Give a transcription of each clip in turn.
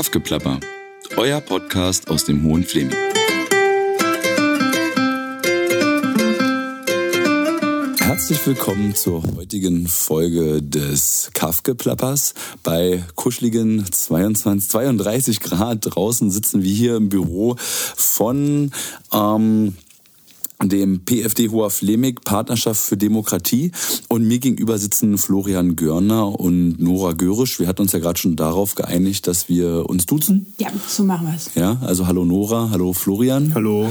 Kaffgeplapper, euer Podcast aus dem Hohen Fleming. Herzlich willkommen zur heutigen Folge des Kaffgeplappers. Bei kuscheligen 22, 32 Grad draußen sitzen wir hier im Büro von ähm, dem PFD Hoher Flemig Partnerschaft für Demokratie und mir gegenüber sitzen Florian Görner und Nora Görisch. Wir hatten uns ja gerade schon darauf geeinigt, dass wir uns duzen. Ja, so machen wir es. Ja, also hallo Nora, hallo Florian. Hallo.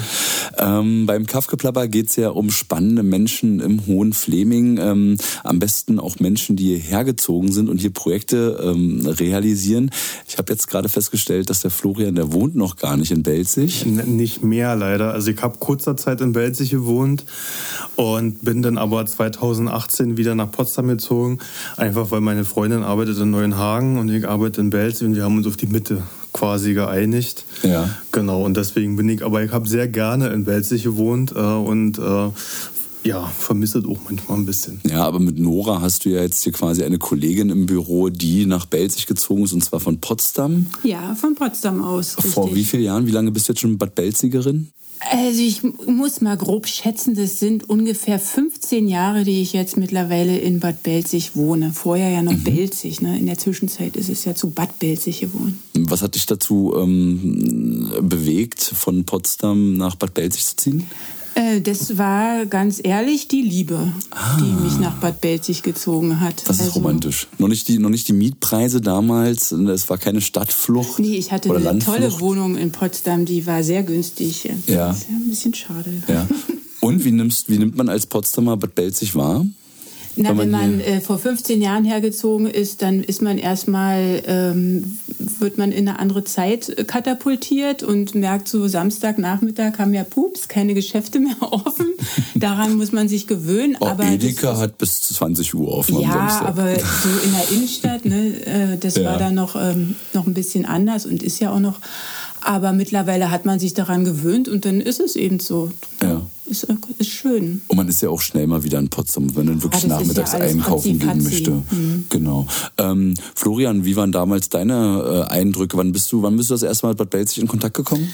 Ähm, beim Kaffgeplapper geht es ja um spannende Menschen im Hohen Fleming. Ähm, am besten auch Menschen, die hierher gezogen sind und hier Projekte ähm, realisieren. Ich habe jetzt gerade festgestellt, dass der Florian, der wohnt noch gar nicht in Belzig. N nicht mehr leider. Also ich habe kurzer Zeit in Belzig Leipzig gewohnt und bin dann aber 2018 wieder nach Potsdam gezogen, einfach weil meine Freundin arbeitet in Neuenhagen und ich arbeite in Belzig und wir haben uns auf die Mitte quasi geeinigt. Ja. Genau, und deswegen bin ich, aber ich habe sehr gerne in Belzig gewohnt äh, und äh, ja, vermisse auch manchmal ein bisschen. Ja, aber mit Nora hast du ja jetzt hier quasi eine Kollegin im Büro, die nach Belzig gezogen ist und zwar von Potsdam. Ja, von Potsdam aus. Vor richtig. wie vielen Jahren? Wie lange bist du jetzt schon Bad Belzigerin? Also ich muss mal grob schätzen, das sind ungefähr 15 Jahre, die ich jetzt mittlerweile in Bad Belzig wohne. Vorher ja noch mhm. Belzig. Ne? In der Zwischenzeit ist es ja zu Bad Belzig geworden. Was hat dich dazu ähm, bewegt, von Potsdam nach Bad Belzig zu ziehen? Äh, das war ganz ehrlich die Liebe, ah. die mich nach Bad Belzig gezogen hat. Das ist also, romantisch. Noch nicht, die, noch nicht die Mietpreise damals, es war keine Stadtflucht. Nee, ich hatte eine Landflucht. tolle Wohnung in Potsdam, die war sehr günstig. Ja. Das ist ja ein bisschen schade. Ja. Und wie, nimmst, wie nimmt man als Potsdamer Bad Belzig wahr? Na, wenn man äh, vor 15 Jahren hergezogen ist, dann ist man erstmal, ähm, wird man in eine andere Zeit katapultiert und merkt so, Samstagnachmittag haben ja Pups, keine Geschäfte mehr offen. Daran muss man sich gewöhnen. Oh, aber Edeka hat bis 20 Uhr offen Ja, aber so in der Innenstadt, ne, äh, das ja. war dann noch, ähm, noch ein bisschen anders und ist ja auch noch. Aber mittlerweile hat man sich daran gewöhnt und dann ist es eben so. Ja ist, ist schön. Und man ist ja auch schnell mal wieder in Potsdam, wenn man wirklich ah, nachmittags ja einkaufen gehen möchte. Mhm. Genau. Ähm, Florian, wie waren damals deine äh, Eindrücke? Wann bist du, wann bist du das erste Mal mit Bad Belzig in Kontakt gekommen?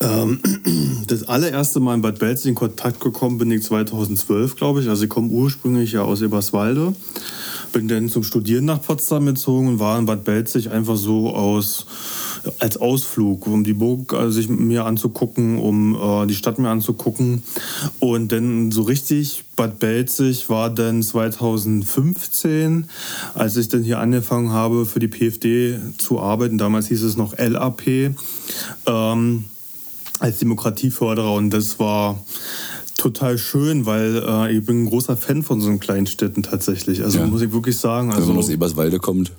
Ähm, das allererste Mal in Bad Belzig in Kontakt gekommen bin ich 2012, glaube ich. Also ich komme ursprünglich ja aus Eberswalde. Bin dann zum Studieren nach Potsdam gezogen und war in Bad Belzig einfach so aus als Ausflug, um die Burg äh, sich mir anzugucken, um äh, die Stadt mir anzugucken. Und dann so richtig Bad Belzig war dann 2015, als ich dann hier angefangen habe, für die PfD zu arbeiten. Damals hieß es noch LAP. Ähm, als Demokratieförderer und das war total schön, weil äh, ich bin ein großer Fan von so kleinen Städten tatsächlich. Also ja. muss ich wirklich sagen. Also, Wenn man aus Eberswalde kommt.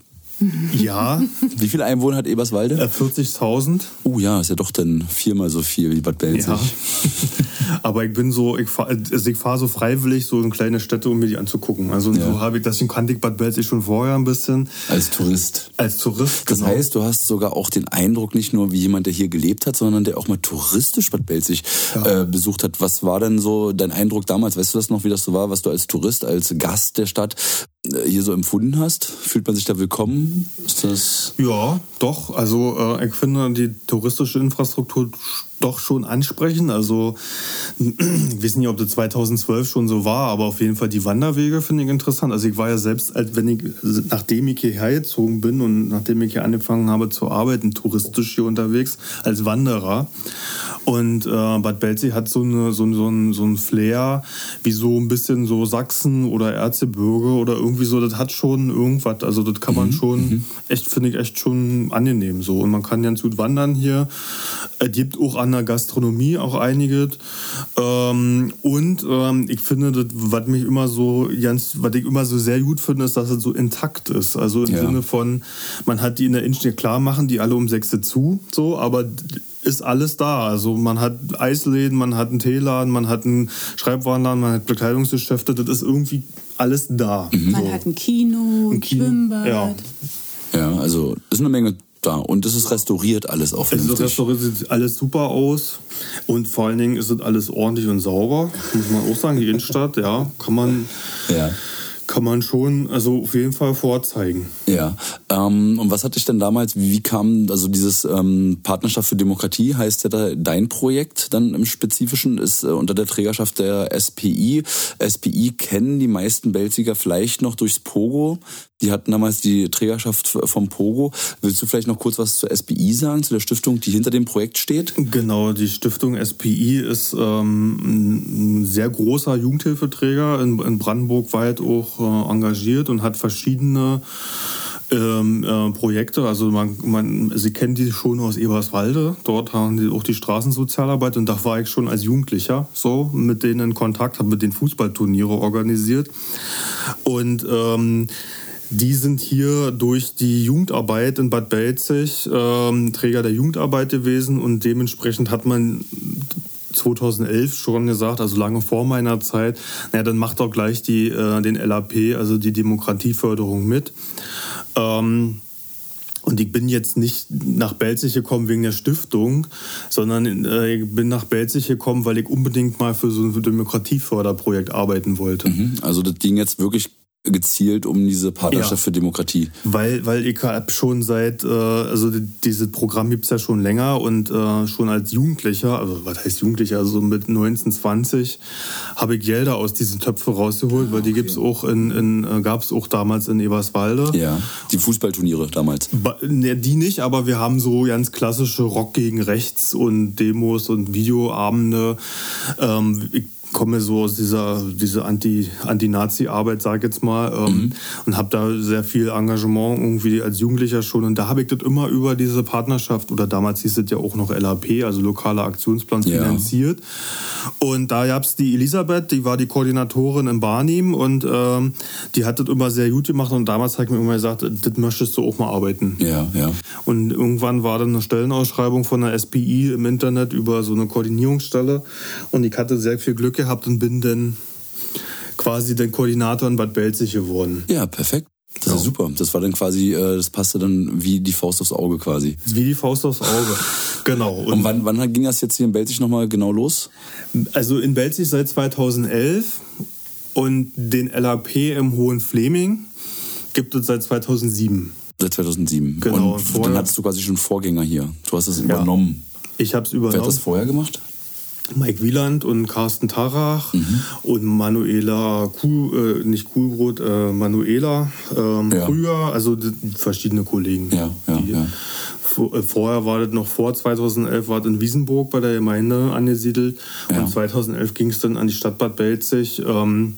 Ja. Wie viele Einwohner hat Eberswalde? 40.000. Oh uh, ja, ist ja doch dann viermal so viel wie Bad Belzig. Ja. Aber ich bin so, ich fahre also fahr so freiwillig so in kleine Städte, um mir die anzugucken. Also ja. so habe ich, deswegen kannte ich Bad Belzig schon vorher ein bisschen. Als Tourist. Als Tourist. Das genau. heißt, du hast sogar auch den Eindruck, nicht nur wie jemand, der hier gelebt hat, sondern der auch mal touristisch Bad Belzig ja. äh, besucht hat. Was war denn so dein Eindruck damals? Weißt du das noch, wie das so war, was du als Tourist, als Gast der Stadt äh, hier so empfunden hast? Fühlt man sich da willkommen? Ist das ja, doch. Also äh, ich finde die touristische Infrastruktur doch schon ansprechen. Also ich weiß nicht, ob das 2012 schon so war, aber auf jeden Fall die Wanderwege finde ich interessant. Also ich war ja selbst, wenn ich, nachdem ich hierher gezogen bin und nachdem ich hier angefangen habe zu arbeiten, touristisch hier unterwegs als Wanderer. Und äh, Bad Belzig hat so, eine, so, so, ein, so ein Flair, wie so ein bisschen so Sachsen oder Erzgebirge oder irgendwie so, das hat schon irgendwas. Also das kann man mhm. schon, mhm. echt, finde ich echt schon angenehm so. Und man kann ganz gut wandern hier. Es gibt auch an der Gastronomie auch einige. Ähm, und ähm, ich finde, das, was mich immer so ganz, was ich immer so sehr gut finde, ist, dass es so intakt ist. Also im ja. Sinne von, man hat die in der Innenstadt klar machen, die alle um sechs zu, so, aber ist alles da. Also man hat Eisläden, man hat einen Teeladen, man hat einen Schreibwarenladen, man hat Bekleidungsgeschäfte, das ist irgendwie alles da. Mhm. Man so. hat ein Kino, ein Kino, Schwimmbad. Ja. Ja, also ist eine Menge da und es ist restauriert alles auch vernünftig. Es restauriert sieht alles super aus und vor allen Dingen ist es alles ordentlich und sauber, muss man auch sagen. Die Innenstadt, ja, kann man... Ja kann man schon, also auf jeden Fall vorzeigen. Ja. Ähm, und was hatte ich denn damals, wie kam, also dieses ähm, Partnerschaft für Demokratie heißt ja da dein Projekt dann im Spezifischen, ist äh, unter der Trägerschaft der SPI. SPI kennen die meisten Belziger vielleicht noch durchs Pogo. Die hatten damals die Trägerschaft vom Pogo. Willst du vielleicht noch kurz was zur SPI sagen, zu der Stiftung, die hinter dem Projekt steht? Genau, die Stiftung SPI ist ähm, ein sehr großer Jugendhilfeträger in, in Brandenburg weit auch engagiert und hat verschiedene ähm, äh, Projekte. Also man, man, Sie kennen die schon aus Eberswalde. Dort haben die auch die Straßensozialarbeit und da war ich schon als Jugendlicher so mit denen in Kontakt, habe mit den Fußballturniere organisiert und ähm, die sind hier durch die Jugendarbeit in Bad Belzig ähm, Träger der Jugendarbeit gewesen und dementsprechend hat man 2011 schon gesagt, also lange vor meiner Zeit, naja, dann macht doch gleich die, äh, den LAP, also die Demokratieförderung mit. Ähm, und ich bin jetzt nicht nach Belzig gekommen wegen der Stiftung, sondern äh, ich bin nach Belzig gekommen, weil ich unbedingt mal für so ein Demokratieförderprojekt arbeiten wollte. Mhm, also das ging jetzt wirklich gezielt um diese Partnerschaft ja. für Demokratie. Weil, weil habe schon seit, äh, also dieses Programm gibt es ja schon länger und äh, schon als Jugendlicher, also was heißt Jugendlicher, also mit 19, 20, habe ich Gelder aus diesen Töpfen rausgeholt, ah, weil die okay. gibt's auch in, in äh, gab es auch damals in Eberswalde. Ja, die Fußballturniere damals. Ba ne, die nicht, aber wir haben so ganz klassische Rock gegen Rechts und Demos und Videoabende. Ähm, ich komme so aus dieser diese Anti, Anti-Nazi-Arbeit, sag ich jetzt mal, ähm, mhm. und habe da sehr viel Engagement irgendwie als Jugendlicher schon. Und da habe ich das immer über diese Partnerschaft, oder damals hieß es ja auch noch LAP, also lokale Aktionsplan, ja. finanziert. Und da gab es die Elisabeth, die war die Koordinatorin in Barnim und ähm, die hat das immer sehr gut gemacht. Und damals hat ich mir immer gesagt, das möchtest du auch mal arbeiten. Ja, ja. Und irgendwann war dann eine Stellenausschreibung von der SPI im Internet über so eine Koordinierungsstelle. Und ich hatte sehr viel Glück gehabt und bin dann quasi der Koordinator in Bad Belzig geworden. Ja, perfekt. Das ist super. Das war dann quasi, äh, das passte dann wie die Faust aufs Auge quasi. Wie die Faust aufs Auge, genau. Und, und wann, wann ging das jetzt hier in Belzig nochmal genau los? Also in Belzig seit 2011 und den LAP im Hohen Fleming gibt es seit 2007. Seit 2007. Genau. Und dann hattest du quasi schon Vorgänger hier. Du hast es übernommen. Ja, ich habe es übernommen. Wer hat das vorher gemacht? Mike Wieland und Carsten Tarach mhm. und Manuela, Kuh, äh, nicht Kuhlbrot, äh, Manuela ähm, ja. Krüger, also verschiedene Kollegen. Ja, ja, die, ja. Äh, vorher war das noch vor 2011, war das in Wiesenburg bei der Gemeinde angesiedelt und 2011 ging es dann an die Stadt Bad Belzig. Ähm,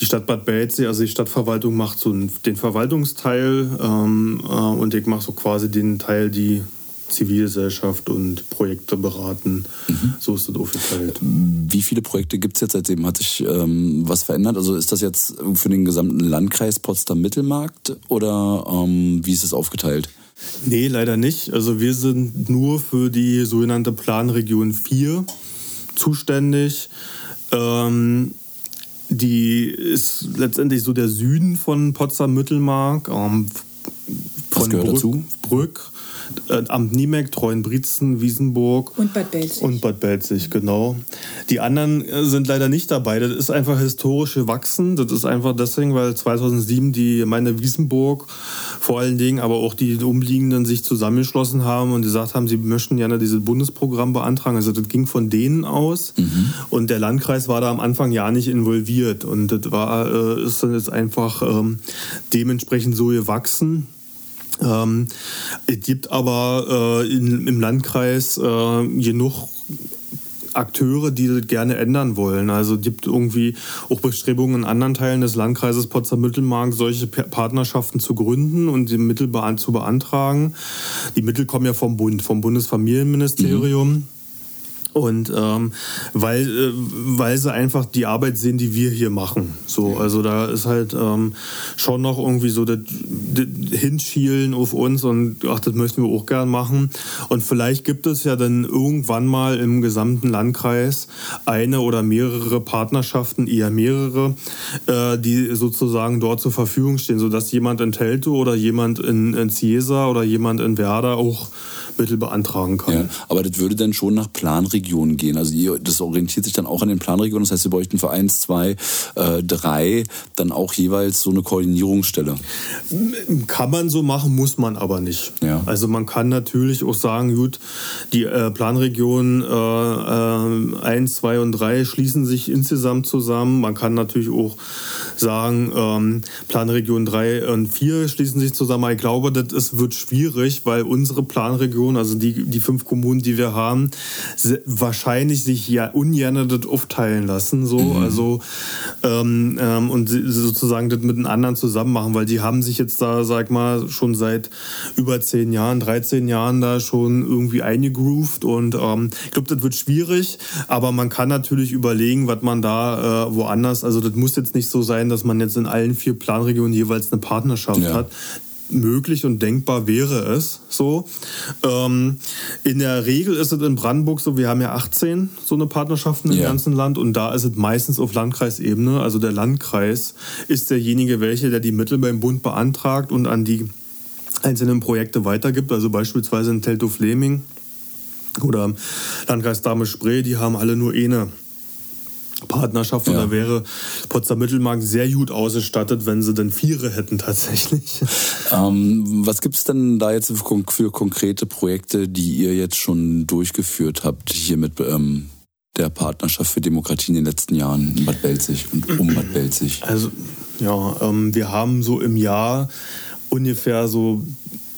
die Stadt Bad Belzig, also die Stadtverwaltung macht so den Verwaltungsteil ähm, äh, und ich mache so quasi den Teil, die Zivilgesellschaft und Projekte beraten. Mhm. So ist das aufgeteilt. Wie viele Projekte gibt es jetzt seitdem? Hat sich ähm, was verändert? Also ist das jetzt für den gesamten Landkreis Potsdam-Mittelmarkt oder ähm, wie ist es aufgeteilt? Nee, leider nicht. Also wir sind nur für die sogenannte Planregion 4 zuständig. Ähm, die ist letztendlich so der Süden von Potsdam-Mittelmark. Ähm, Was gehört Brück, dazu? Brück, äh, Amt Niemeck, Treuenbrietzen, Wiesenburg. Und Bad Belzig. Und Bad Belzig, genau. Die anderen äh, sind leider nicht dabei. Das ist einfach historisch gewachsen. Das ist einfach deswegen, weil 2007 die Gemeinde Wiesenburg vor allen Dingen, aber auch die Umliegenden sich zusammengeschlossen haben und gesagt haben, sie möchten gerne dieses Bundesprogramm beantragen. Also das ging von denen aus. Mhm. Und der Landkreis war da am Anfang ja nicht involviert. Und das war, äh, ist dann jetzt einfach ähm, dementsprechend so gewachsen. Ähm, es gibt aber äh, in, im Landkreis äh, genug Akteure, die das gerne ändern wollen. Also es gibt irgendwie auch Bestrebungen in anderen Teilen des Landkreises Potsdam-Mittelmark, solche Partnerschaften zu gründen und die Mittel zu beantragen. Die Mittel kommen ja vom Bund, vom Bundesfamilienministerium. Mhm. Und ähm, weil, äh, weil sie einfach die Arbeit sehen, die wir hier machen. So, also da ist halt ähm, schon noch irgendwie so, das, hinschielen auf uns und ach, das möchten wir auch gern machen. Und vielleicht gibt es ja dann irgendwann mal im gesamten Landkreis eine oder mehrere Partnerschaften, eher mehrere, äh, die sozusagen dort zur Verfügung stehen, sodass jemand in Teltow oder jemand in, in Ciesa oder jemand in Werder auch Mittel beantragen kann. Ja, aber das würde dann schon nach Planregionen gehen. Also ihr, das orientiert sich dann auch an den Planregionen. Das heißt, wir bräuchten für eins, zwei, äh, drei dann auch jeweils so eine Koordinierungsstelle. Kann man so machen, muss man aber nicht. Ja. Also man kann natürlich auch sagen, gut, die äh, Planregionen äh, 1, äh, 2 und 3 schließen sich insgesamt zusammen. Man kann natürlich auch sagen, ähm, Planregion 3 und 4 schließen sich zusammen. Ich glaube, das ist, wird schwierig, weil unsere Planregion Region, also die, die fünf Kommunen, die wir haben, wahrscheinlich sich ja ungern das aufteilen lassen. So. Mhm. Also, ähm, ähm, und sozusagen das mit den anderen zusammen machen, weil die haben sich jetzt da, sag mal, schon seit über zehn Jahren, 13 Jahren da schon irgendwie eingegroovt und ähm, ich glaube, das wird schwierig, aber man kann natürlich überlegen, was man da äh, woanders, also das muss jetzt nicht so sein, dass man jetzt in allen vier Planregionen jeweils eine Partnerschaft ja. hat möglich und denkbar wäre es so. Ähm, in der Regel ist es in Brandenburg so, wir haben ja 18 so eine Partnerschaften im ja. ganzen Land und da ist es meistens auf Landkreisebene. Also der Landkreis ist derjenige, welcher der die Mittel beim Bund beantragt und an die einzelnen Projekte weitergibt. Also beispielsweise in Teltow-Fleming oder Landkreis Dahme-Spree, die haben alle nur eine Partnerschaft und ja. da wäre Potsdam Mittelmarkt sehr gut ausgestattet, wenn sie denn Viere hätten tatsächlich. Ähm, was gibt es denn da jetzt für, für, konkrete Projekte, die ihr jetzt schon durchgeführt habt, hier mit ähm, der Partnerschaft für Demokratie in den letzten Jahren in Bad Belzig und um Bad Belzig? Also ja, ähm, wir haben so im Jahr ungefähr so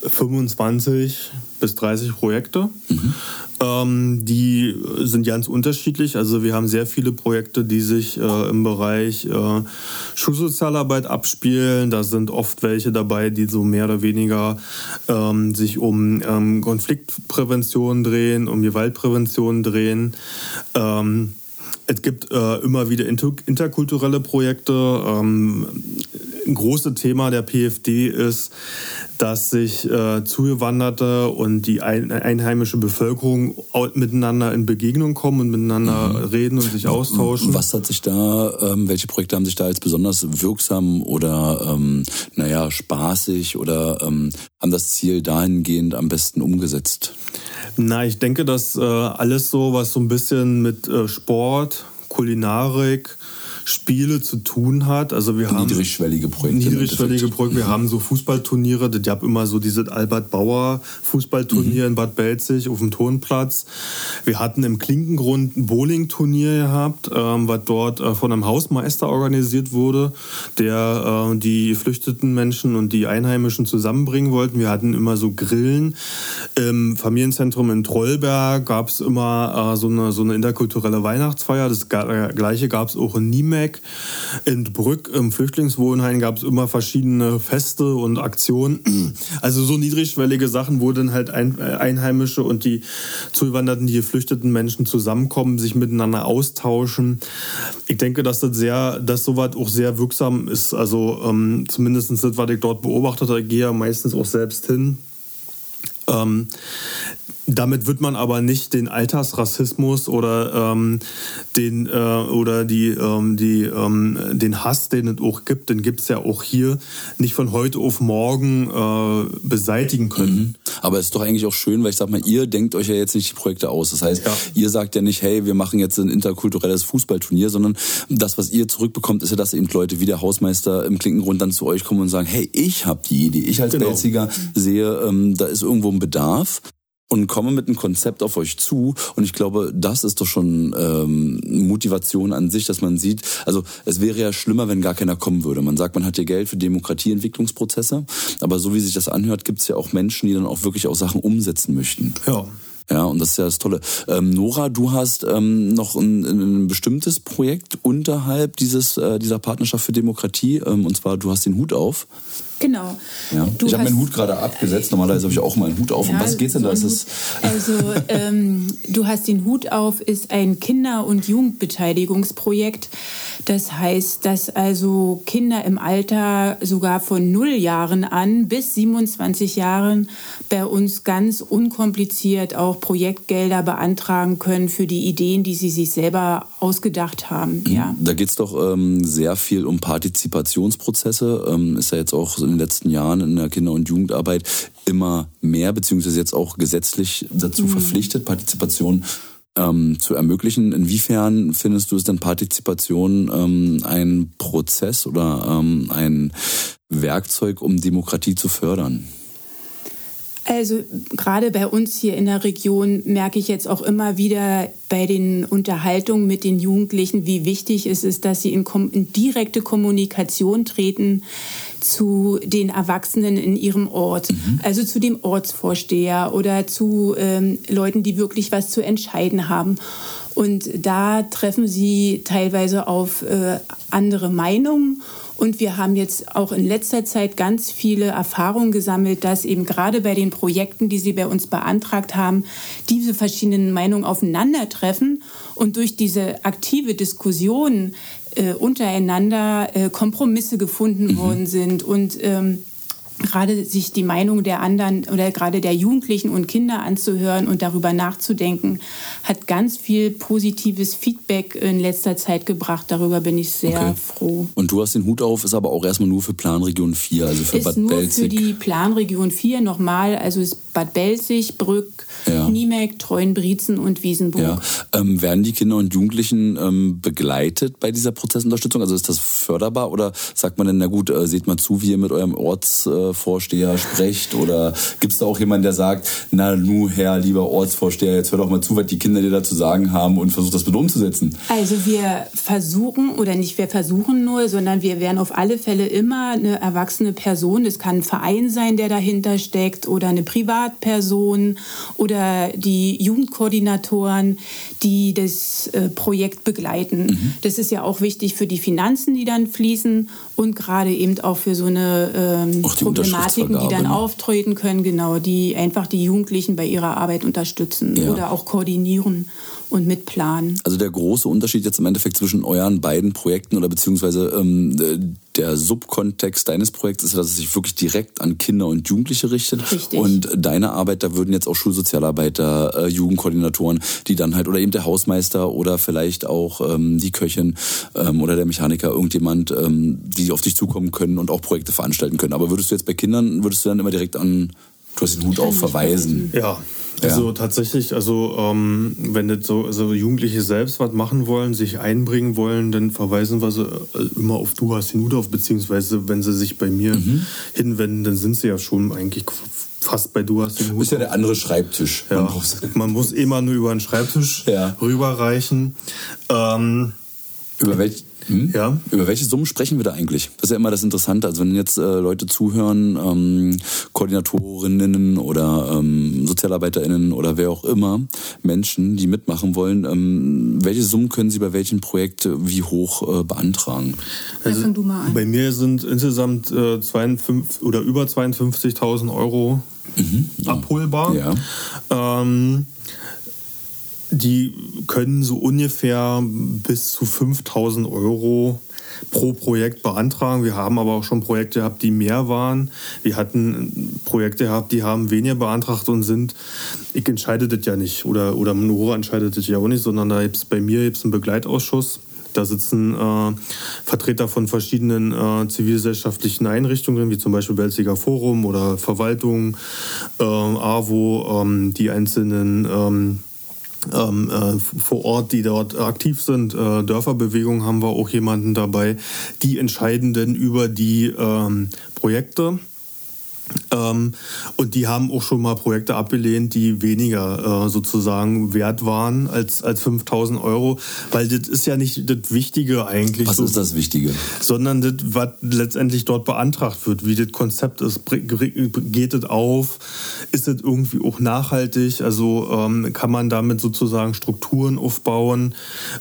25 bis 30 Projekte. Mhm. Ähm, die sind ganz unterschiedlich. Also wir haben sehr viele Projekte, die sich äh, im Bereich äh, Schulsozialarbeit abspielen. Da sind oft welche dabei, die so mehr oder weniger ähm, sich um ähm, Konfliktprävention drehen, um Gewaltprävention drehen. Ähm, es gibt äh, immer wieder inter interkulturelle Projekte. Ein großes Thema der PFD ist, dass sich äh, Zugewanderte und die ein einheimische Bevölkerung miteinander in Begegnung kommen und miteinander mhm. reden und sich austauschen. Was hat sich da, ähm, welche Projekte haben sich da als besonders wirksam oder, ähm, naja, spaßig oder ähm, haben das Ziel dahingehend am besten umgesetzt? Na, ich denke, dass äh, alles so, was so ein bisschen mit äh, Sport, Kulinarik, Spiele zu tun hat. Also wir haben niedrigschwellige Projekte. Niedrigschwellige Projekte. Wir haben so Fußballturniere. Ich habe immer so dieses Albert Bauer Fußballturnier mhm. in Bad Belzig auf dem Tonplatz. Wir hatten im Klinkengrund ein Bowlingturnier gehabt, ähm, was dort äh, von einem Hausmeister organisiert wurde, der äh, die geflüchteten Menschen und die Einheimischen zusammenbringen wollten. Wir hatten immer so Grillen. Im Familienzentrum in Trollberg gab es immer äh, so, eine, so eine interkulturelle Weihnachtsfeier. Das gleiche gab es auch in Niemen Riemek. In Brück im Flüchtlingswohnheim gab es immer verschiedene Feste und Aktionen. Also so niedrigschwellige Sachen, wo dann halt äh, Einheimische und die Zuwanderten, die geflüchteten Menschen zusammenkommen, sich miteinander austauschen. Ich denke, dass das sehr, dass sowas auch sehr wirksam ist. Also ähm, zumindest das, was ich dort beobachtet habe, gehe ja meistens auch selbst hin. Ähm, damit wird man aber nicht den Altersrassismus oder ähm, den äh, oder die, ähm, die ähm, den Hass, den es auch gibt, den gibt es ja auch hier nicht von heute auf morgen äh, beseitigen können. Mhm. Aber es ist doch eigentlich auch schön, weil ich sag mal, ihr denkt euch ja jetzt nicht die Projekte aus. Das heißt, ja. ihr sagt ja nicht, hey, wir machen jetzt ein interkulturelles Fußballturnier, sondern das, was ihr zurückbekommt, ist ja, dass eben Leute wie der Hausmeister im Klinkengrund dann zu euch kommen und sagen, hey, ich habe die Idee. Ich als genau. Belziger sehe, ähm, da ist irgendwo ein Bedarf und komme mit einem Konzept auf euch zu. Und ich glaube, das ist doch schon ähm, Motivation an sich, dass man sieht, also es wäre ja schlimmer, wenn gar keiner kommen würde. Man sagt, man hat hier Geld für Demokratieentwicklungsprozesse, aber so wie sich das anhört, gibt es ja auch Menschen, die dann auch wirklich auch Sachen umsetzen möchten. Ja. Ja, und das ist ja das Tolle. Ähm, Nora, du hast ähm, noch ein, ein, bestimmtes Projekt unterhalb dieses, äh, dieser Partnerschaft für Demokratie, ähm, und zwar du hast den Hut auf. Genau. Ja. ich habe meinen Hut gerade abgesetzt. Normalerweise habe ich auch meinen Hut auf. Ja, um was geht's denn so da? Ist also ähm, du hast den Hut auf ist ein Kinder- und Jugendbeteiligungsprojekt Das heißt, dass also Kinder im Alter sogar von 0 Jahren an bis 27 Jahren bei uns ganz unkompliziert auch Projektgelder beantragen können für die Ideen, die sie sich selber ausgedacht haben. Ja. Da geht es doch ähm, sehr viel um Partizipationsprozesse. Ähm, ist ja jetzt auch in den letzten Jahren in der Kinder- und Jugendarbeit immer mehr, beziehungsweise jetzt auch gesetzlich dazu mhm. verpflichtet, Partizipation ähm, zu ermöglichen. Inwiefern findest du es denn Partizipation ähm, ein Prozess oder ähm, ein Werkzeug, um Demokratie zu fördern? Also gerade bei uns hier in der Region merke ich jetzt auch immer wieder bei den Unterhaltungen mit den Jugendlichen, wie wichtig es ist, dass sie in, in direkte Kommunikation treten zu den Erwachsenen in ihrem Ort, mhm. also zu dem Ortsvorsteher oder zu ähm, Leuten, die wirklich was zu entscheiden haben. Und da treffen sie teilweise auf äh, andere Meinungen und wir haben jetzt auch in letzter Zeit ganz viele Erfahrungen gesammelt, dass eben gerade bei den Projekten, die Sie bei uns beantragt haben, diese verschiedenen Meinungen aufeinandertreffen und durch diese aktive Diskussion äh, untereinander äh, Kompromisse gefunden mhm. worden sind und ähm, gerade sich die Meinung der anderen oder gerade der Jugendlichen und Kinder anzuhören und darüber nachzudenken, hat ganz viel positives Feedback in letzter Zeit gebracht. Darüber bin ich sehr okay. froh. Und du hast den Hut auf, ist aber auch erstmal nur für Planregion 4, also für ist Bad nur Belzig. Für die Planregion 4 nochmal, also ist Bad Belzig, Brück, ja. Niemek, Treuenbrietzen und Wiesenburg. Ja. Ähm, werden die Kinder und Jugendlichen ähm, begleitet bei dieser Prozessunterstützung? Also ist das förderbar oder sagt man denn, na gut, äh, seht mal zu, wie ihr mit eurem Ortsvorsteher sprecht? Oder gibt es da auch jemanden, der sagt, na nu, Herr, lieber Ortsvorsteher, jetzt hör doch mal zu, was die Kinder dir da zu sagen haben und versucht das bitte umzusetzen? Also wir versuchen, oder nicht wir versuchen nur, sondern wir werden auf alle Fälle immer eine erwachsene Person, es kann ein Verein sein, der dahinter steckt oder eine Privat Privatpersonen oder die Jugendkoordinatoren, die das äh, Projekt begleiten. Mhm. Das ist ja auch wichtig für die Finanzen, die dann fließen und gerade eben auch für so eine ähm, die Problematiken, die dann ne? auftreten können, genau, die einfach die Jugendlichen bei ihrer Arbeit unterstützen ja. oder auch koordinieren und mitplanen. Also der große Unterschied jetzt im Endeffekt zwischen euren beiden Projekten oder beziehungsweise ähm, der Subkontext deines Projekts ist, dass es sich wirklich direkt an Kinder und Jugendliche richtet. Richtig. Und deine Arbeit, da würden jetzt auch Schulsozialarbeiter, äh, Jugendkoordinatoren, die dann halt, oder eben der Hausmeister oder vielleicht auch ähm, die Köchin ähm, oder der Mechaniker, irgendjemand, ähm, die auf dich zukommen können und auch Projekte veranstalten können. Aber würdest du jetzt bei Kindern, würdest du dann immer direkt an, du hast den Hut auf, verweisen? Ja, also ja. tatsächlich, also ähm, wenn jetzt so also Jugendliche selbst was machen wollen, sich einbringen wollen, dann verweisen wir sie äh, immer auf Du hast den Hut auf, beziehungsweise wenn sie sich bei mir mhm. hinwenden, dann sind sie ja schon eigentlich fast bei Du hast den Hut. Ist ja der andere Schreibtisch. Ja, man, man muss immer nur über den Schreibtisch ja. rüberreichen. Ähm, über welchen hm? Ja. Über welche Summen sprechen wir da eigentlich? Das ist ja immer das Interessante. Also wenn jetzt äh, Leute zuhören, ähm, Koordinatorinnen oder ähm, SozialarbeiterInnen oder wer auch immer, Menschen, die mitmachen wollen, ähm, welche Summen können sie bei welchem Projekt äh, wie hoch äh, beantragen? Also, du mal an. Bei mir sind insgesamt äh, 52 oder über 52.000 Euro mhm, abholbar. Ja. Ähm, die können so ungefähr bis zu 5000 Euro pro Projekt beantragen. Wir haben aber auch schon Projekte gehabt, die mehr waren. Wir hatten Projekte gehabt, die haben weniger beantragt und sind, ich entscheide das ja nicht oder, oder Nora entscheidet das ja auch nicht, sondern da gibt es bei mir gibt's einen Begleitausschuss. Da sitzen äh, Vertreter von verschiedenen äh, zivilgesellschaftlichen Einrichtungen, wie zum Beispiel Belziger Forum oder Verwaltung, äh, AWO, ähm, die einzelnen ähm, äh, vor Ort, die dort aktiv sind. Äh, Dörferbewegung haben wir auch jemanden dabei, die entscheiden denn über die ähm, Projekte. Ähm, und die haben auch schon mal Projekte abgelehnt, die weniger äh, sozusagen wert waren als, als 5000 Euro, weil das ist ja nicht das Wichtige eigentlich. Was so, ist das Wichtige? Sondern das, was letztendlich dort beantragt wird, wie das Konzept ist, geht es auf, ist es irgendwie auch nachhaltig, also ähm, kann man damit sozusagen Strukturen aufbauen,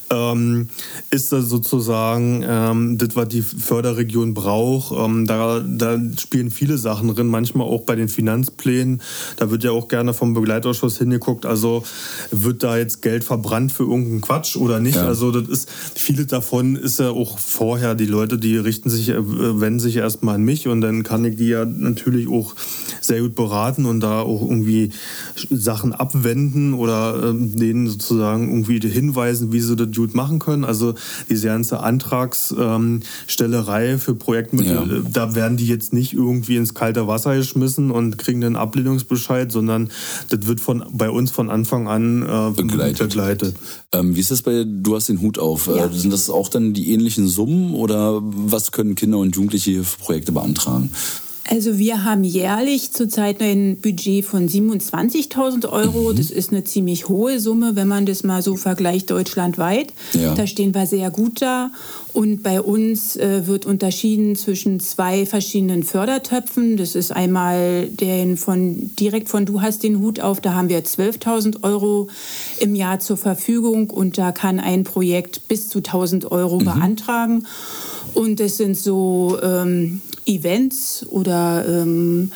ähm, ist das sozusagen ähm, das, was die Förderregion braucht, ähm, da, da spielen viele Sachen drin manchmal auch bei den Finanzplänen, da wird ja auch gerne vom Begleitausschuss hingeguckt, also wird da jetzt Geld verbrannt für irgendeinen Quatsch oder nicht? Ja. Also das ist, viele davon ist ja auch vorher, die Leute, die richten sich, äh, wenden sich erstmal an mich und dann kann ich die ja natürlich auch sehr gut beraten und da auch irgendwie Sachen abwenden oder äh, denen sozusagen irgendwie hinweisen, wie sie das gut machen können. Also diese ganze Antragsstellerei ähm, für Projektmittel, ja. Äh, da werden die jetzt nicht irgendwie ins kalte Wasser geschmissen und kriegen einen Ablehnungsbescheid, sondern das wird von, bei uns von Anfang an äh, begleitet. begleitet. Ähm, wie ist das bei, du hast den Hut auf, äh, ja. äh, sind das auch dann die ähnlichen Summen oder was können Kinder und Jugendliche für Projekte beantragen? Also wir haben jährlich zurzeit ein Budget von 27.000 Euro. Mhm. Das ist eine ziemlich hohe Summe, wenn man das mal so vergleicht deutschlandweit. Ja. Da stehen wir sehr gut da. Und bei uns äh, wird unterschieden zwischen zwei verschiedenen Fördertöpfen. Das ist einmal den von direkt von Du hast den Hut auf. Da haben wir 12.000 Euro im Jahr zur Verfügung und da kann ein Projekt bis zu 1.000 Euro mhm. beantragen. Und es sind so ähm, Events oder ähm,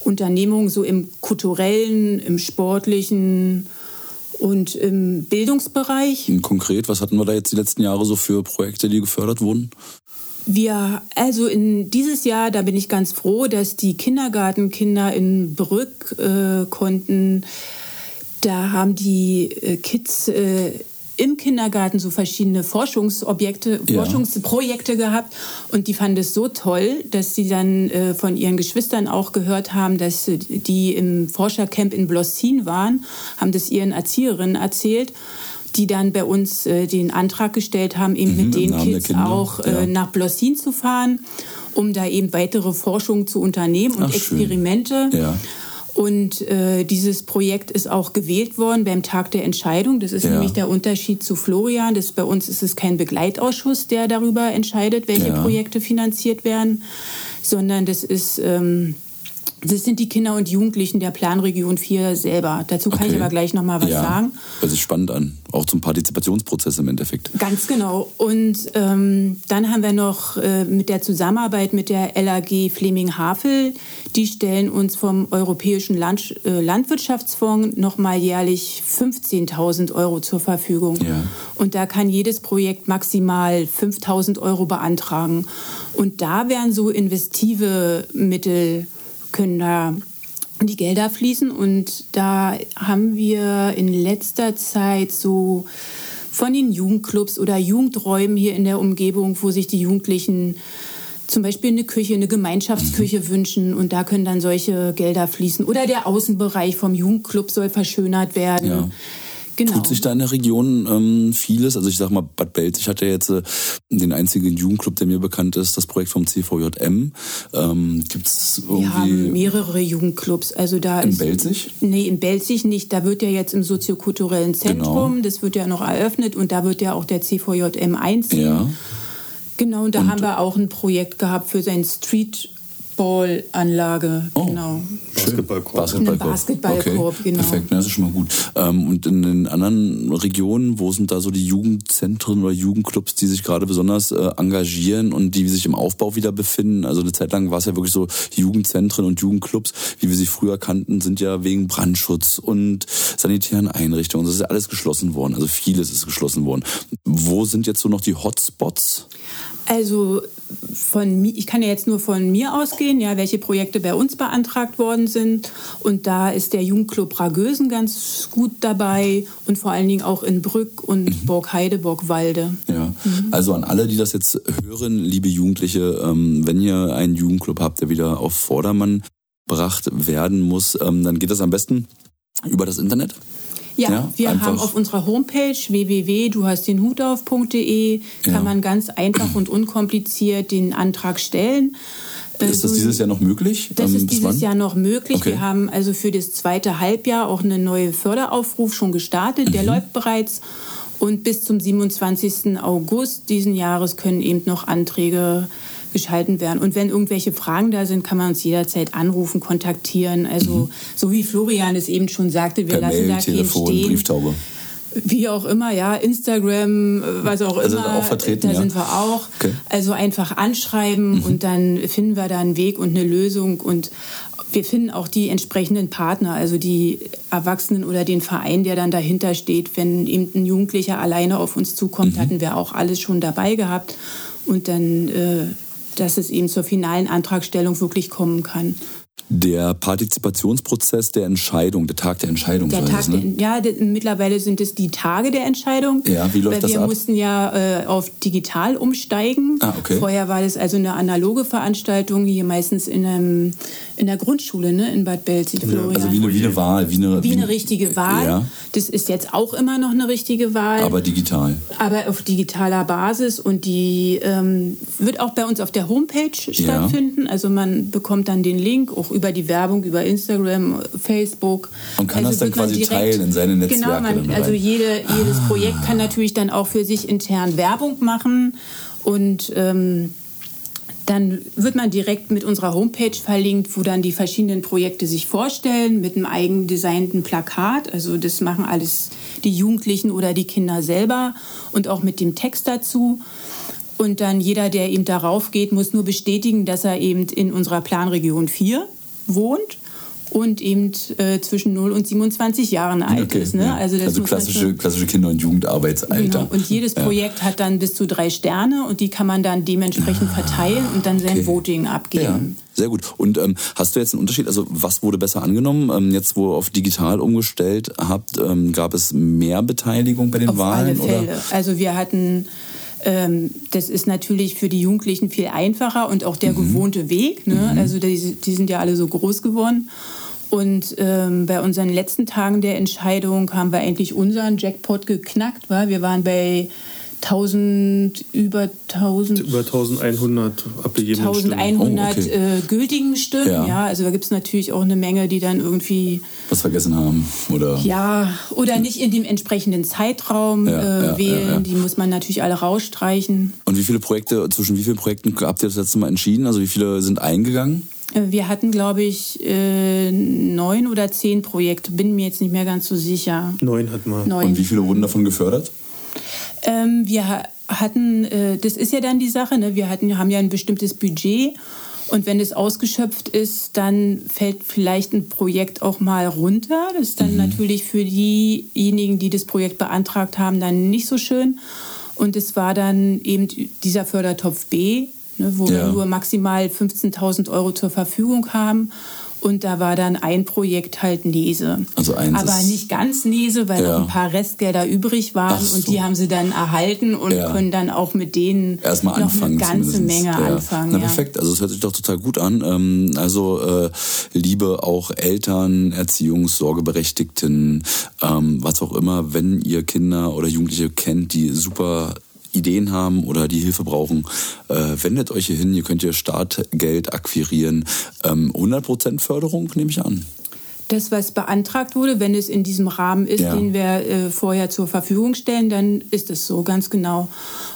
Unternehmungen so im kulturellen, im sportlichen und im Bildungsbereich. Konkret, was hatten wir da jetzt die letzten Jahre so für Projekte, die gefördert wurden? Wir, also in dieses Jahr, da bin ich ganz froh, dass die Kindergartenkinder in Brück äh, konnten. Da haben die äh, Kids äh, im Kindergarten so verschiedene Forschungsobjekte, ja. Forschungsprojekte gehabt und die fanden es so toll, dass sie dann äh, von ihren Geschwistern auch gehört haben, dass die im Forschercamp in Blossin waren, haben das ihren Erzieherinnen erzählt die dann bei uns äh, den Antrag gestellt haben, eben mhm, mit den Kids auch äh, ja. nach Blossin zu fahren, um da eben weitere Forschung zu unternehmen und Ach, Experimente. Ja. Und äh, dieses Projekt ist auch gewählt worden beim Tag der Entscheidung. Das ist ja. nämlich der Unterschied zu Florian. Das, bei uns ist es kein Begleitausschuss, der darüber entscheidet, welche ja. Projekte finanziert werden, sondern das ist ähm, das sind die Kinder und Jugendlichen der Planregion 4 selber. Dazu kann okay. ich aber gleich noch mal was ja, sagen. Das ist spannend an, auch zum Partizipationsprozess im Endeffekt. Ganz genau. Und ähm, dann haben wir noch äh, mit der Zusammenarbeit mit der LAG Fleming-Havel, die stellen uns vom Europäischen Land, äh, Landwirtschaftsfonds noch mal jährlich 15.000 Euro zur Verfügung. Ja. Und da kann jedes Projekt maximal 5.000 Euro beantragen. Und da werden so investive Mittel können da die Gelder fließen. Und da haben wir in letzter Zeit so von den Jugendclubs oder Jugendräumen hier in der Umgebung, wo sich die Jugendlichen zum Beispiel eine Küche, eine Gemeinschaftsküche mhm. wünschen und da können dann solche Gelder fließen. Oder der Außenbereich vom Jugendclub soll verschönert werden. Ja. Genau. Tut sich da in der Region ähm, vieles? Also ich sag mal, Bad Belzig hat ja jetzt äh, den einzigen Jugendclub, der mir bekannt ist, das Projekt vom CVJM. Ähm, gibt's irgendwie... Wir haben mehrere Jugendclubs. Also da in ist, Belzig? Nee, in Belzig nicht. Da wird ja jetzt im soziokulturellen Zentrum, genau. das wird ja noch eröffnet und da wird ja auch der CVJM einziehen. Ja. Genau, und da und haben wir auch ein Projekt gehabt für sein Street Basketballanlage, oh, genau. Basketballkorb. Basketballkorb, Basketballkorb okay. genau. Perfekt, das ist schon mal gut. Ähm, und in den anderen Regionen, wo sind da so die Jugendzentren oder Jugendclubs, die sich gerade besonders äh, engagieren und die sich im Aufbau wieder befinden? Also eine Zeit lang war es ja wirklich so, Jugendzentren und Jugendclubs, wie wir sie früher kannten, sind ja wegen Brandschutz und sanitären Einrichtungen, das ist ja alles geschlossen worden. Also vieles ist geschlossen worden. Wo sind jetzt so noch die Hotspots? Also von ich kann ja jetzt nur von mir ausgehen, ja, welche Projekte bei uns beantragt worden sind. Und da ist der Jugendclub Ragösen ganz gut dabei und vor allen Dingen auch in Brück und mhm. Burgheide, Burgwalde. Ja, mhm. also an alle, die das jetzt hören, liebe Jugendliche, ähm, wenn ihr einen Jugendclub habt, der wieder auf Vordermann gebracht werden muss, ähm, dann geht das am besten über das Internet. Ja, ja wir einfach. haben auf unserer Homepage www.duhastdenhutauf.de kann ja. man ganz einfach und unkompliziert den Antrag stellen. Ist das also dieses Jahr noch möglich? Das ähm, ist dieses wann? Jahr noch möglich. Okay. Wir haben also für das zweite Halbjahr auch einen neuen Förderaufruf schon gestartet. Mhm. Der läuft bereits. Und bis zum 27. August diesen Jahres können eben noch Anträge geschalten werden. Und wenn irgendwelche Fragen da sind, kann man uns jederzeit anrufen, kontaktieren. Also mhm. so wie Florian es eben schon sagte, wir per lassen Mail, da Telefon, stehen. Brieftaube. Wie auch immer, ja, Instagram, was auch also immer. Auch vertreten, da ja. sind wir auch. Okay. Also einfach anschreiben mhm. und dann finden wir da einen Weg und eine Lösung. Und wir finden auch die entsprechenden Partner, also die Erwachsenen oder den Verein, der dann dahinter steht. Wenn eben ein Jugendlicher alleine auf uns zukommt, mhm. hatten wir auch alles schon dabei gehabt. Und dann, äh, dass es eben zur finalen Antragstellung wirklich kommen kann. Der Partizipationsprozess der Entscheidung, der Tag der Entscheidung. Der Tag, ne? der, ja, de, mittlerweile sind es die Tage der Entscheidung. Ja, wie läuft weil das wir ab? mussten ja äh, auf digital umsteigen. Ah, okay. Vorher war das also eine analoge Veranstaltung, hier meistens in, einem, in der Grundschule, ne, in Bad Belzig, Florian. Also wie eine, wie eine Wahl. Wie eine, wie eine richtige Wahl. Ja. Das ist jetzt auch immer noch eine richtige Wahl. Aber digital. Aber auf digitaler Basis und die ähm, wird auch bei uns auf der Homepage stattfinden. Also man bekommt dann den Link auch über die Werbung, über Instagram, Facebook. Und kann also das dann quasi direkt, teilen in seine Netzwerke. Genau, man, also jede, jedes Ah. Projekt kann natürlich dann auch für sich intern Werbung machen und ähm, dann wird man direkt mit unserer Homepage verlinkt, wo dann die verschiedenen Projekte sich vorstellen, mit einem eigen designten Plakat. Also das machen alles die Jugendlichen oder die Kinder selber und auch mit dem Text dazu. Und dann jeder, der eben darauf geht, muss nur bestätigen, dass er eben in unserer Planregion 4 wohnt und eben äh, zwischen 0 und 27 Jahren alt Okay, ist. Ne? ja. Also, also klassische, klassische Kinder- und Jugendarbeitsalter. Genau. Und jedes Ja. Projekt hat dann bis zu drei Sterne und die kann man dann dementsprechend verteilen und dann sein okay. Voting Ja, abgeben. sehr gut. Und ähm, hast du jetzt einen Unterschied? Also was wurde besser angenommen? Ähm, jetzt, wo ihr auf digital umgestellt habt, ähm, gab es mehr Beteiligung bei den Auf Wahlen? alle Fälle. Oder? Also wir hatten, das ist natürlich für die Jugendlichen viel einfacher und auch der Mhm. gewohnte Weg. Ne? Also die, die sind ja alle so groß geworden. Und ähm, bei unseren letzten Tagen der Entscheidung haben wir eigentlich unseren Jackpot geknackt. Wa? Wir waren bei 1000, über 1000, Über 1100 abgegebene 1100 Oh, okay. äh, gültigen Stimmen. Ja. Ja. also da gibt es natürlich auch eine Menge, die dann irgendwie Was vergessen haben? Oder? ja, oder nicht in dem entsprechenden Zeitraum Ja, äh, ja, wählen. ja, ja. Die muss man natürlich alle rausstreichen. Und wie viele Projekte, zwischen wie vielen Projekten habt ihr das letzte Mal entschieden? Also wie viele sind eingegangen? Äh, Wir hatten, glaube ich, äh, neun oder zehn Projekte. Bin mir jetzt nicht mehr ganz so sicher. Neun hatten wir. Neun. Und wie viele wurden davon gefördert? Ähm, wir ha- hatten, äh, das ist ja dann die Sache, ne? wir hatten, haben ja ein bestimmtes Budget und wenn es ausgeschöpft ist, dann fällt vielleicht ein Projekt auch mal runter. Das ist dann Mhm. natürlich für diejenigen, die das Projekt beantragt haben, dann nicht so schön. Und es war dann eben dieser Fördertopf B, ne, wo Ja. wir nur maximal 15.000 Euro zur Verfügung haben. Und da war dann ein Projekt halt Nese. Also eins Aber nicht ganz Nese, weil Ja. noch ein paar Restgelder übrig waren. So. Und die haben sie dann erhalten und Ja. können dann auch mit denen Erstmal noch anfangen. eine ganze zumindest. Menge ja. anfangen. Na perfekt, also es hört sich doch total gut an. Ähm, also äh, liebe auch Eltern, Erziehungs-, Sorgeberechtigten, ähm, was auch immer, wenn ihr Kinder oder Jugendliche kennt, die super Ideen haben oder die Hilfe brauchen, äh, wendet euch hier hin. Ihr könnt hier Startgeld akquirieren. Ähm, 100% Förderung nehme ich an. Das, was beantragt wurde, wenn es in diesem Rahmen ist, Ja. den wir äh, vorher zur Verfügung stellen, dann ist es so, ganz genau.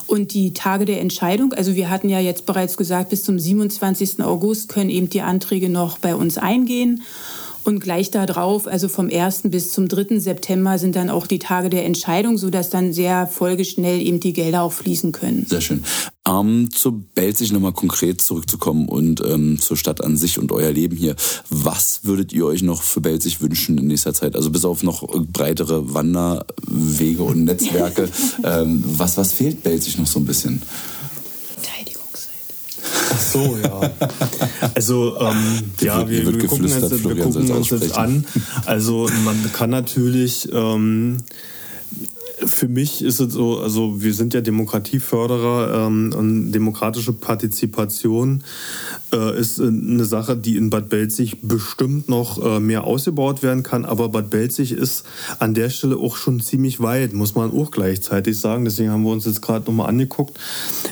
Und die Tage der Entscheidung, also wir hatten ja jetzt bereits gesagt, bis zum 27. August können eben die Anträge noch bei uns eingehen. Und gleich darauf, also vom 1. bis zum 3. September, sind dann auch die Tage der Entscheidung, sodass dann sehr folgeschnell eben die Gelder auch fließen können. Sehr schön. Ähm, zu Belzig nochmal konkret zurückzukommen und ähm, zur Stadt an sich und euer Leben hier. Was würdet ihr euch noch für Belzig wünschen in nächster Zeit? Also bis auf noch breitere Wanderwege und Netzwerke. ähm, was, was fehlt Belzig noch so ein bisschen? Verteidigungsseite. Ach so, ja. Also, ähm, ja, wir, wir gucken, uns, wir Florian gucken uns das an. Also, man kann natürlich, ähm, für mich ist es so, also wir sind ja Demokratieförderer ähm, und demokratische Partizipation ist eine Sache, die in Bad Belzig bestimmt noch äh, mehr ausgebaut werden kann. Aber Bad Belzig ist an der Stelle auch schon ziemlich weit, muss man auch gleichzeitig sagen. Deswegen haben wir uns jetzt gerade nochmal angeguckt.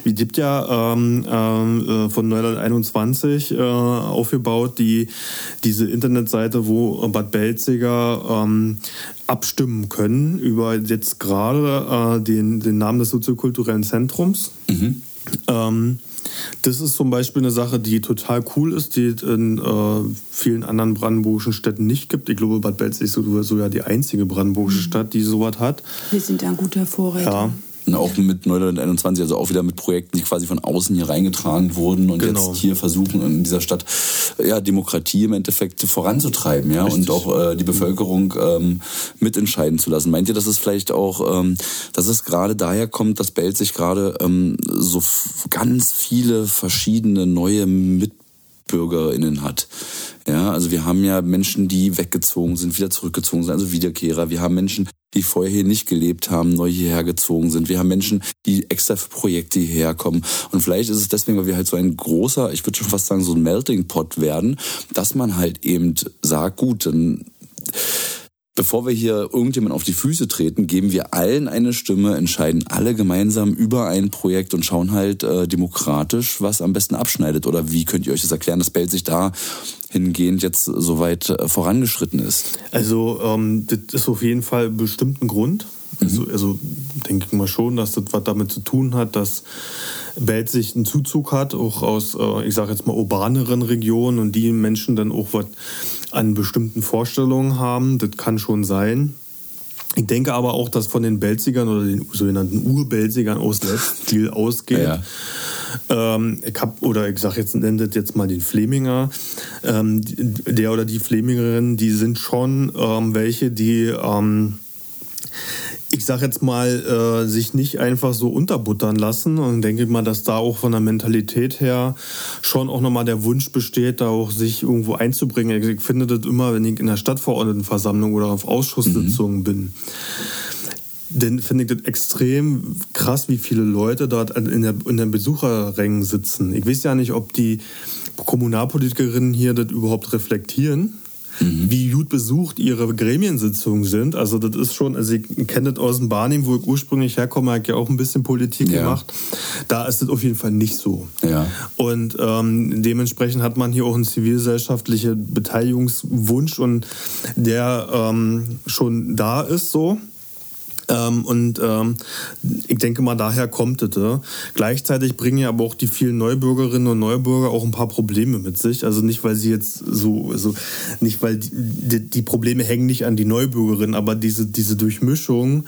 Es gibt ja ähm, ähm, äh, von Neuland 21 äh, aufgebaut die, diese Internetseite, wo Bad Belziger ähm, abstimmen können über jetzt gerade äh, den, den Namen des soziokulturellen Zentrums. Ähm, das ist zum Beispiel eine Sache, die total cool ist, die es in äh, vielen anderen brandenburgischen Städten nicht gibt. Ich glaube, Bad Belzig ist so- sogar die einzige brandenburgische Stadt, die sowas hat. Wir sind da ein guter Vorreiter. Ja. Auch mit Neuland 21, also auch wieder mit Projekten, die quasi von außen hier reingetragen wurden und genau. jetzt hier versuchen in dieser Stadt ja Demokratie im Endeffekt voranzutreiben, ja Richtig. und auch äh, die Bevölkerung ähm, mitentscheiden zu lassen. Meint ihr, dass es vielleicht auch, ähm, dass es gerade daher kommt, dass Belt sich gerade ähm, so ganz viele verschiedene neue Mitbürgerinnen hat? Ja, also wir haben ja Menschen, die weggezogen sind, wieder zurückgezogen sind, also Wiederkehrer. Wir haben Menschen, die vorher hier nicht gelebt haben, neu hierher gezogen sind. Wir haben Menschen, die extra für Projekte hierher kommen. Und vielleicht ist es deswegen, weil wir halt so ein großer, ich würde schon fast sagen, so ein Melting Pot werden, dass man halt eben sagt, gut, dann Bevor wir hier irgendjemand auf die Füße treten, geben wir allen eine Stimme, entscheiden alle gemeinsam über ein Projekt und schauen halt äh, demokratisch, was am besten abschneidet. Oder wie könnt ihr euch das erklären, dass Bell sich da hingehend jetzt so weit äh, vorangeschritten ist? Also ähm, das ist auf jeden Fall bestimmt ein Grund. Also, mhm. also denke ich mal schon, dass das was damit zu tun hat, dass Welt sich einen Zuzug hat, auch aus, äh, ich sage jetzt mal, urbaneren Regionen und die Menschen dann auch was an bestimmten Vorstellungen haben. Das kann schon sein. Ich denke aber auch, dass von den Belzigern oder den sogenannten Urbelzigern aus viel ausgeht. Ja. Ähm, ich hab, oder ich sage jetzt, nenne das jetzt mal den Fleminger. Ähm, der oder die Flemingerin, die sind schon ähm, welche, die ähm, ich sage jetzt mal, äh, sich nicht einfach so unterbuttern lassen. Und denke mal, dass da auch von der Mentalität her schon auch nochmal der Wunsch besteht, da auch sich irgendwo einzubringen. Ich finde das immer, wenn ich in der Stadtverordnetenversammlung oder auf Ausschusssitzungen mhm. bin. Dann finde ich das extrem krass, wie viele Leute dort in, der, in den Besucherrängen sitzen. Ich weiß ja nicht, ob die Kommunalpolitikerinnen hier das überhaupt reflektieren mhm. wie gut besucht ihre Gremiensitzungen sind. Also das ist schon, also ich kenne das aus dem Barnim, wo ich ursprünglich herkomme, habe ich ja auch ein bisschen Politik ja. gemacht. Da ist das auf jeden Fall nicht so. Ja. Und ähm, dementsprechend hat man hier auch einen zivilgesellschaftlichen Beteiligungswunsch und der ähm, schon da ist so. Ähm, und ähm, ich denke mal, daher kommt es. Ja. Gleichzeitig bringen ja aber auch die vielen Neubürgerinnen und Neubürger auch ein paar Probleme mit sich. Also nicht, weil sie jetzt so, also nicht, weil die, die Probleme hängen nicht an die Neubürgerin, aber diese, diese Durchmischung.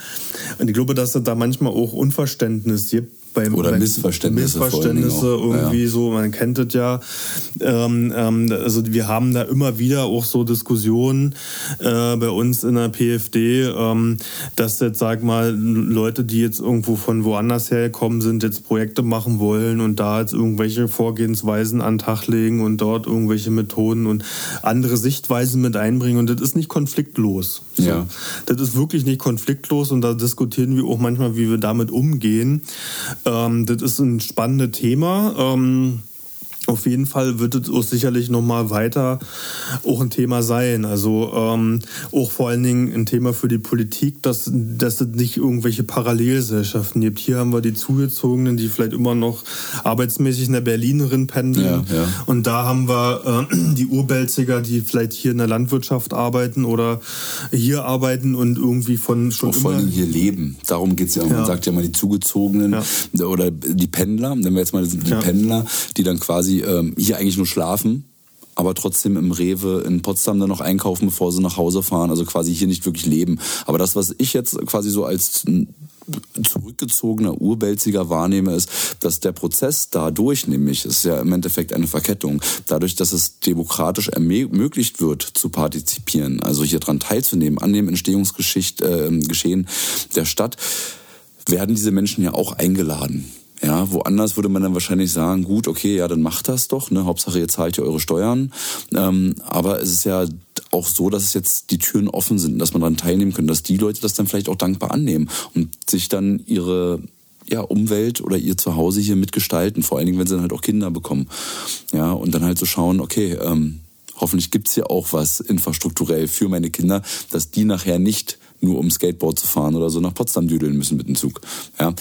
Und ich glaube, dass es da manchmal auch Unverständnis gibt beim, oder bei Missverständnisse, Missverständnisse irgendwie ja. so, man kennt das ja. Ähm, ähm, also wir haben da immer wieder auch so Diskussionen äh, bei uns in der PFD, ähm, dass jetzt, sag mal, Leute, die jetzt irgendwo von woanders hergekommen sind, jetzt Projekte machen wollen und da jetzt irgendwelche Vorgehensweisen an den Tag legen und dort irgendwelche Methoden und andere Sichtweisen mit einbringen und das ist nicht konfliktlos. So. Ja. Das ist wirklich nicht konfliktlos und da diskutieren wir auch manchmal, wie wir damit umgehen. Ähm, das ist ein spannendes Thema. Ähm, auf jeden Fall wird es auch sicherlich nochmal weiter auch ein Thema sein. Also ähm, auch vor allen Dingen ein Thema für die Politik, dass, dass es nicht irgendwelche Parallelgesellschaften gibt. Hier haben wir die Zugezogenen, die vielleicht immer noch arbeitsmäßig in der Berlinerin pendeln. Ja, ja. Und da haben wir äh, die Urbelziger, die vielleicht hier in der Landwirtschaft arbeiten oder hier arbeiten und irgendwie von schon auch. Vor allem hier leben. Darum geht es ja. Man sagt ja mal die Zugezogenen oder die Pendler, nennen wir jetzt mal die Pendler, die dann quasi ähm, hier eigentlich nur schlafen, aber trotzdem im Rewe in Potsdam dann noch einkaufen, bevor sie nach Hause fahren, also quasi hier nicht wirklich leben. Aber das, was ich jetzt quasi so als zurückgezogener Urbelziger wahrnehme, ist, dass der Prozess dadurch, nämlich ist ja im Endeffekt eine Verkettung, dadurch, dass es demokratisch ermöglicht wird, zu partizipieren, also hier dran teilzunehmen, an dem Entstehungsgeschehen äh, der Stadt, werden diese Menschen ja auch eingeladen. Ja, woanders würde man dann wahrscheinlich sagen, gut, okay, ja, dann macht das doch, ne? Hauptsache ihr zahlt ja eure Steuern. Ähm, aber es ist ja auch so, dass es jetzt die Türen offen sind, dass man daran teilnehmen kann, dass die Leute das dann vielleicht auch dankbar annehmen und sich dann ihre ja, Umwelt oder ihr Zuhause hier mitgestalten, vor allen Dingen, wenn sie dann halt auch Kinder bekommen. Ja, und dann halt so schauen, okay, ähm, hoffentlich gibt's hier auch was infrastrukturell für meine Kinder, dass die nachher nicht nur um Skateboard zu fahren oder so nach Potsdam düdeln müssen mit dem Zug. Ja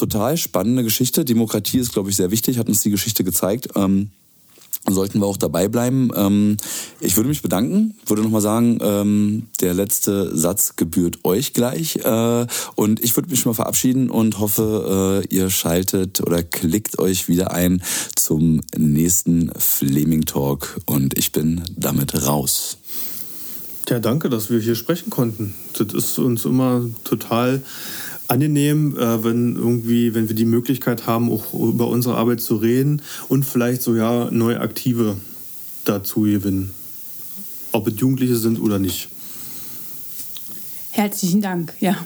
total spannende Geschichte. Demokratie ist, glaube ich, sehr wichtig, hat uns die Geschichte gezeigt. Ähm, sollten wir auch dabei bleiben. Ähm, ich würde mich bedanken, würde nochmal sagen, ähm, der letzte Satz gebührt euch gleich. Äh, und ich würde mich mal verabschieden und hoffe, äh, ihr schaltet oder klickt euch wieder ein zum nächsten Fleming Talk. Und ich bin damit raus. Ja, danke, dass wir hier sprechen konnten. Das ist uns immer total angenehm, äh, wenn irgendwie, wenn wir die Möglichkeit haben, auch über unsere Arbeit zu reden und vielleicht so ja neue Aktive dazu gewinnen. Ob es Jugendliche sind oder nicht. Herzlichen Dank, ja.